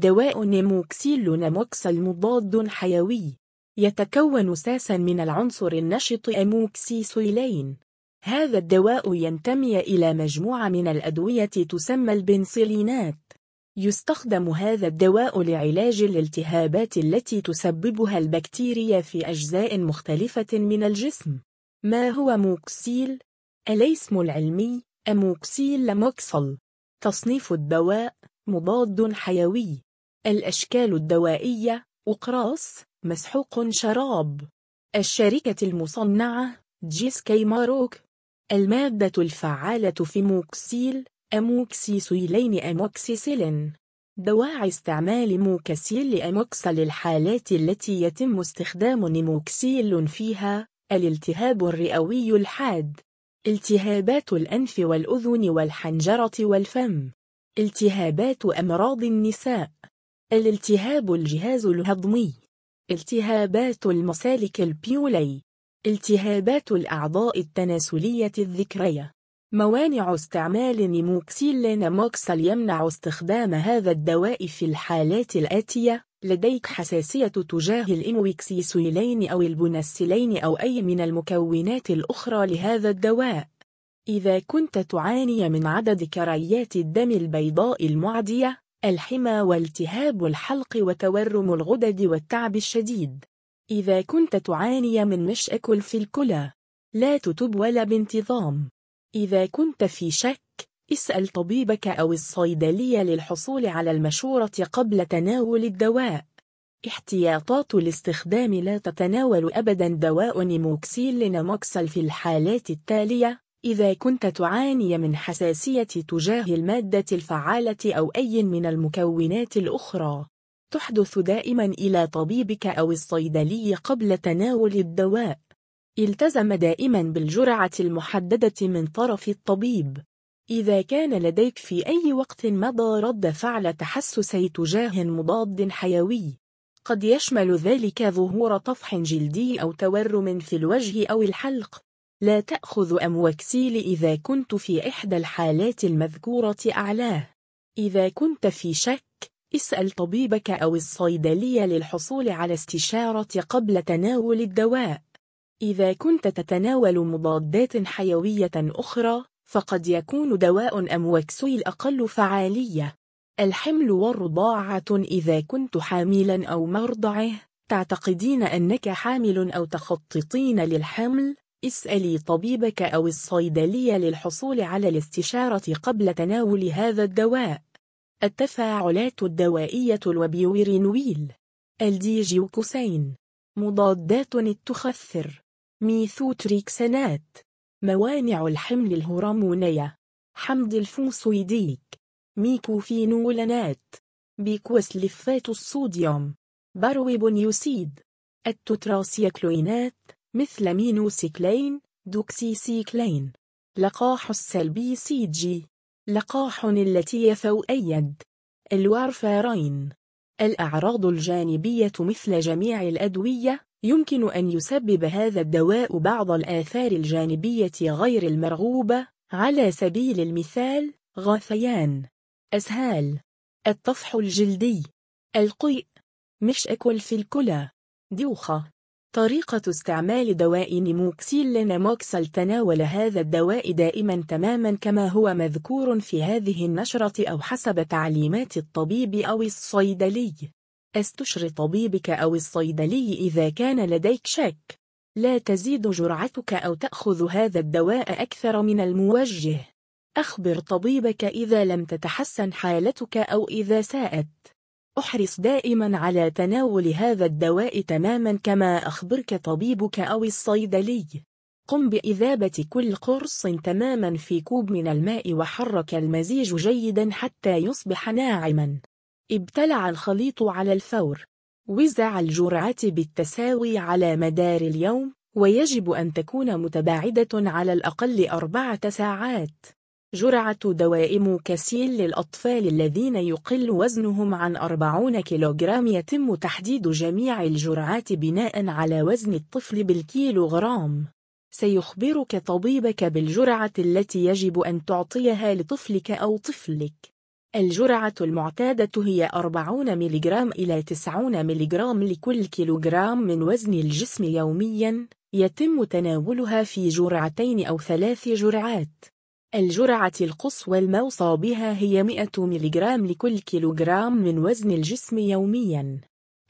دواء نيموكسيل ناموكسل مضاد حيوي. يتكون أساسا من العنصر النشط أموكسيسيلين. هذا الدواء ينتمي إلى مجموعة من الأدوية تسمى البنسلينات. يستخدم هذا الدواء لعلاج الالتهابات التي تسببها البكتيريا في أجزاء مختلفة من الجسم. ما هو موكسيل؟ الاسم العلمي أموكسيل موكسل تصنيف الدواء مضاد حيوي. الأشكال الدوائية أقراص مسحوق شراب. الشركة المصنعة GSK Maroc. المادة الفعالة في موكسيل أموكسيسيلين أموكسيسيلين. دواعي استعمال موكسيل لأموكسل للحالات التي يتم استخدام نيموكسيل فيها. الالتهاب الرئوي الحاد. التهابات الأنف والأذن والحنجرة والفم. التهابات أمراض النساء. الالتهاب الجهاز الهضمي. التهابات المسالك البولية. التهابات الأعضاء التناسلية الذكرية. موانع استعمال نيموكسيل ناموكسل يمنع استخدام هذا الدواء في الحالات الآتية. لديك حساسية تجاه الأموكسيسيلين أو البنسلين أو أي من المكونات الأخرى لهذا الدواء. إذا كنت تعاني من عدد كريات الدم البيضاء المعدية الحمى والتهاب الحلق وتورم الغدد والتعب الشديد. إذا كنت تعاني من مشاكل في الكلى لا تتبول بانتظام. إذا كنت في شك اسأل طبيبك أو الصيدلية للحصول على المشورة قبل تناول الدواء. احتياطات الاستخدام لا تتناول أبدا دواء نيموكسيل لنموكسل في الحالات التالية. إذا كنت تعاني من حساسية تجاه المادة الفعالة أو أي من المكونات الأخرى تحدث دائما إلى طبيبك أو الصيدلي قبل تناول الدواء. التزم دائما بالجرعة المحددة من طرف الطبيب. إذا كان لديك في أي وقت مضى رد فعل تحسسي تجاه مضاد حيوي. قد يشمل ذلك ظهور طفح جلدي أو تورم في الوجه أو الحلق. لا تأخذ أموكسيل إذا كنت في إحدى الحالات المذكورة أعلاه. إذا كنت في شك اسأل طبيبك أو الصيدلية للحصول على استشارة قبل تناول الدواء. إذا كنت تتناول مضادات حيوية أخرى فقد يكون دواء أموكسيل أقل فعالية. الحمل والرضاعة إذا كنت حاملا أو مرضعه تعتقدين أنك حامل أو تخططين للحمل اسألي طبيبك أو الصيدلية للحصول على الاستشارة قبل تناول هذا الدواء. التفاعلات الدوائية الوبيورينول. الديجوكسين. مضادات التخثر. ميثوتريكسات موانع الحمل الهرمونية. حمض الفوسيديك ميكوفينولات بيكوسلفات الصوديوم. بروبينسيد التتراسيكلينات مثل مينوسيكلين دوكسيسيكلين. لقاح السل BCG لقاح التيفوئيد الوارفارين. الأعراض الجانبية مثل جميع الأدوية يمكن أن يسبب هذا الدواء بعض الآثار الجانبية غير المرغوبة على سبيل المثال غثيان إسهال. الطفح الجلدي. القيء. مشاكل في الكلى. دوخة. طريقة استعمال دواء نيموكسيل ناموكسل تناول هذا الدواء دائما تماما كما هو مذكور في هذه النشرة أو حسب تعليمات الطبيب أو الصيدلي. استشر طبيبك أو الصيدلي إذا كان لديك شك. لا تزيد جرعتك أو تأخذ هذا الدواء أكثر من الموجه. أخبر طبيبك إذا لم تتحسن حالتك أو إذا ساءت. أحرص دائما على تناول هذا الدواء تماما كما أخبرك طبيبك أو الصيدلي. قم بإذابة كل قرص تماما في كوب من الماء وحرك المزيج جيدا حتى يصبح ناعما. ابتلع الخليط على الفور. وزع الجرعات بالتساوي على مدار اليوم ويجب أن تكون متباعدة على الأقل أربعة ساعات. جرعة دواء موكسيل للأطفال الذين يقل وزنهم عن 40 كيلوغرام يتم تحديد جميع الجرعات بناء على وزن الطفل بالكيلوغرام سيخبرك طبيبك بالجرعة التي يجب أن تعطيها لطفلك أو طفلك الجرعة المعتادة هي 40 ملغ إلى 90 ملغ لكل كيلوغرام من وزن الجسم يومياً، يتم تناولها في جرعتين أو ثلاث جرعات. الجرعة القصوى الموصى بها هي 100 ملغ لكل كيلوغرام من وزن الجسم يومياً.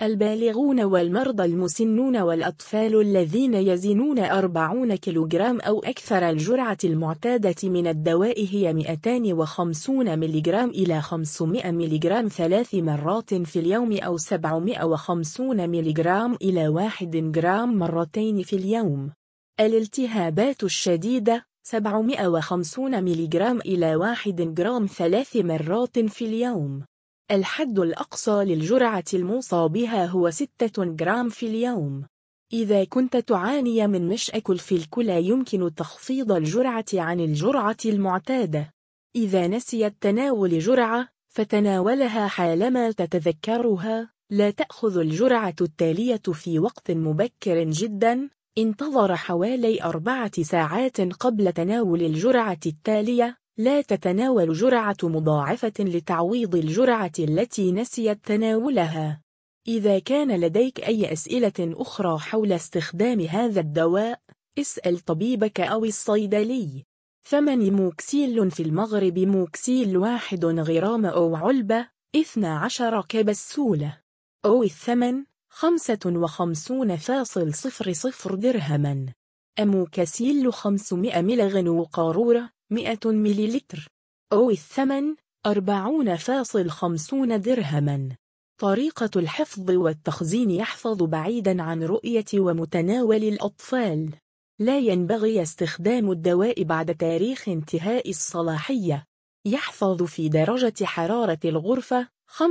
البالغون والمرضى المسنون والأطفال الذين يزنون 40 كيلوغرام أو أكثر الجرعة المعتادة من الدواء هي 250 ملغ إلى 500 ملغ ثلاث مرات في اليوم أو 750 ملغ إلى 1 جرام مرتين في اليوم. الالتهابات الشديدة 750 ملغ إلى 1 جرام ثلاث مرات في اليوم. الحد الأقصى للجرعة الموصى بها هو 6 جرام في اليوم. إذا كنت تعاني من مشاكل في الكلى يمكن تخفيض الجرعة عن الجرعة المعتادة. إذا نسيت تناول جرعة، فتناولها حالما تتذكرها. لا تأخذ الجرعة التالية في وقت مبكر جدا. انتظر حوالي أربعة ساعات قبل تناول الجرعة التالية. لا تتناول جرعة مضاعفة لتعويض الجرعة التي نسيت تناولها. إذا كان لديك أي أسئلة أخرى حول استخدام هذا الدواء، اسأل طبيبك أو الصيدلي. ثمن موكسيل في المغرب موكسيل واحد غرام أو علبة 12 كبسولة أو الثمن 55.00 درهما. أموكسيل 500 ملغ وقارورة 100 مليلتر. أو الثمن 40.50 درهما. طريقة الحفظ والتخزين يحفظ بعيدا عن رؤية ومتناول الأطفال. لا ينبغي استخدام الدواء بعد تاريخ انتهاء الصلاحية. يحفظ في درجة حرارة الغرفة 15-25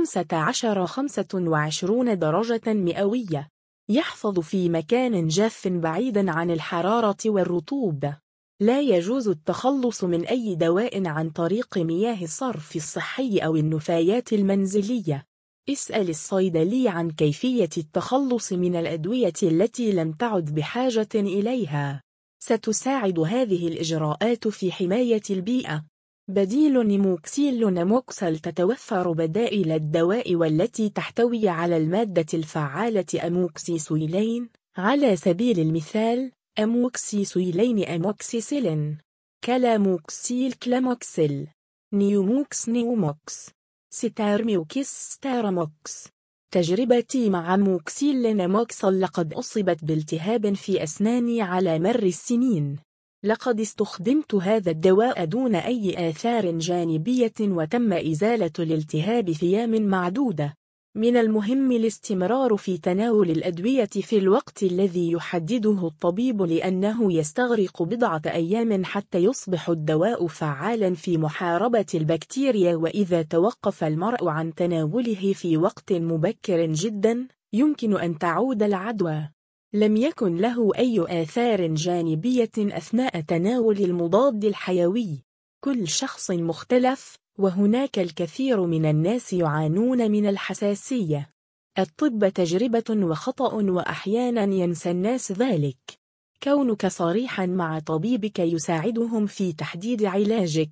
درجة مئوية يحفظ في مكان جاف بعيدا عن الحرارة والرطوبة لا يجوز التخلص من أي دواء عن طريق مياه الصرف الصحي أو النفايات المنزلية. اسأل الصيدلي عن كيفية التخلص من الأدوية التي لم تعد بحاجة إليها. ستساعد هذه الإجراءات في حماية البيئة. بديل نيموكسيل نموكسل تتوفر بدائل الدواء والتي تحتوي على المادة الفعالة أموكسيسويلين. على سبيل المثال أموكسيسويلين أموكسيسيلين. كلاموكسيل كلاموكسيل. نيوموكس نيوموكس. ستارميوكس ستارموكس. تجربتي مع موكسيل نموكسل لقد أصبت بالتهاب في أسناني على مر السنين. لقد استخدمت هذا الدواء دون أي آثار جانبية وتم إزالة الالتهاب في أيام معدودة. من المهم الاستمرار في تناول الأدوية في الوقت الذي يحدده الطبيب لأنه يستغرق بضعة أيام حتى يصبح الدواء فعالا في محاربة البكتيريا وإذا توقف المرء عن تناوله في وقت مبكر جدا يمكن أن تعود العدوى. لم يكن له أي آثار جانبية أثناء تناول المضاد الحيوي كل شخص مختلف وهناك الكثير من الناس يعانون من الحساسية. الطب تجربة وخطأ وأحيانا ينسى الناس ذلك. كونك صريحا مع طبيبك يساعدهم في تحديد علاجك.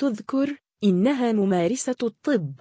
تذكر إنها ممارسة الطب.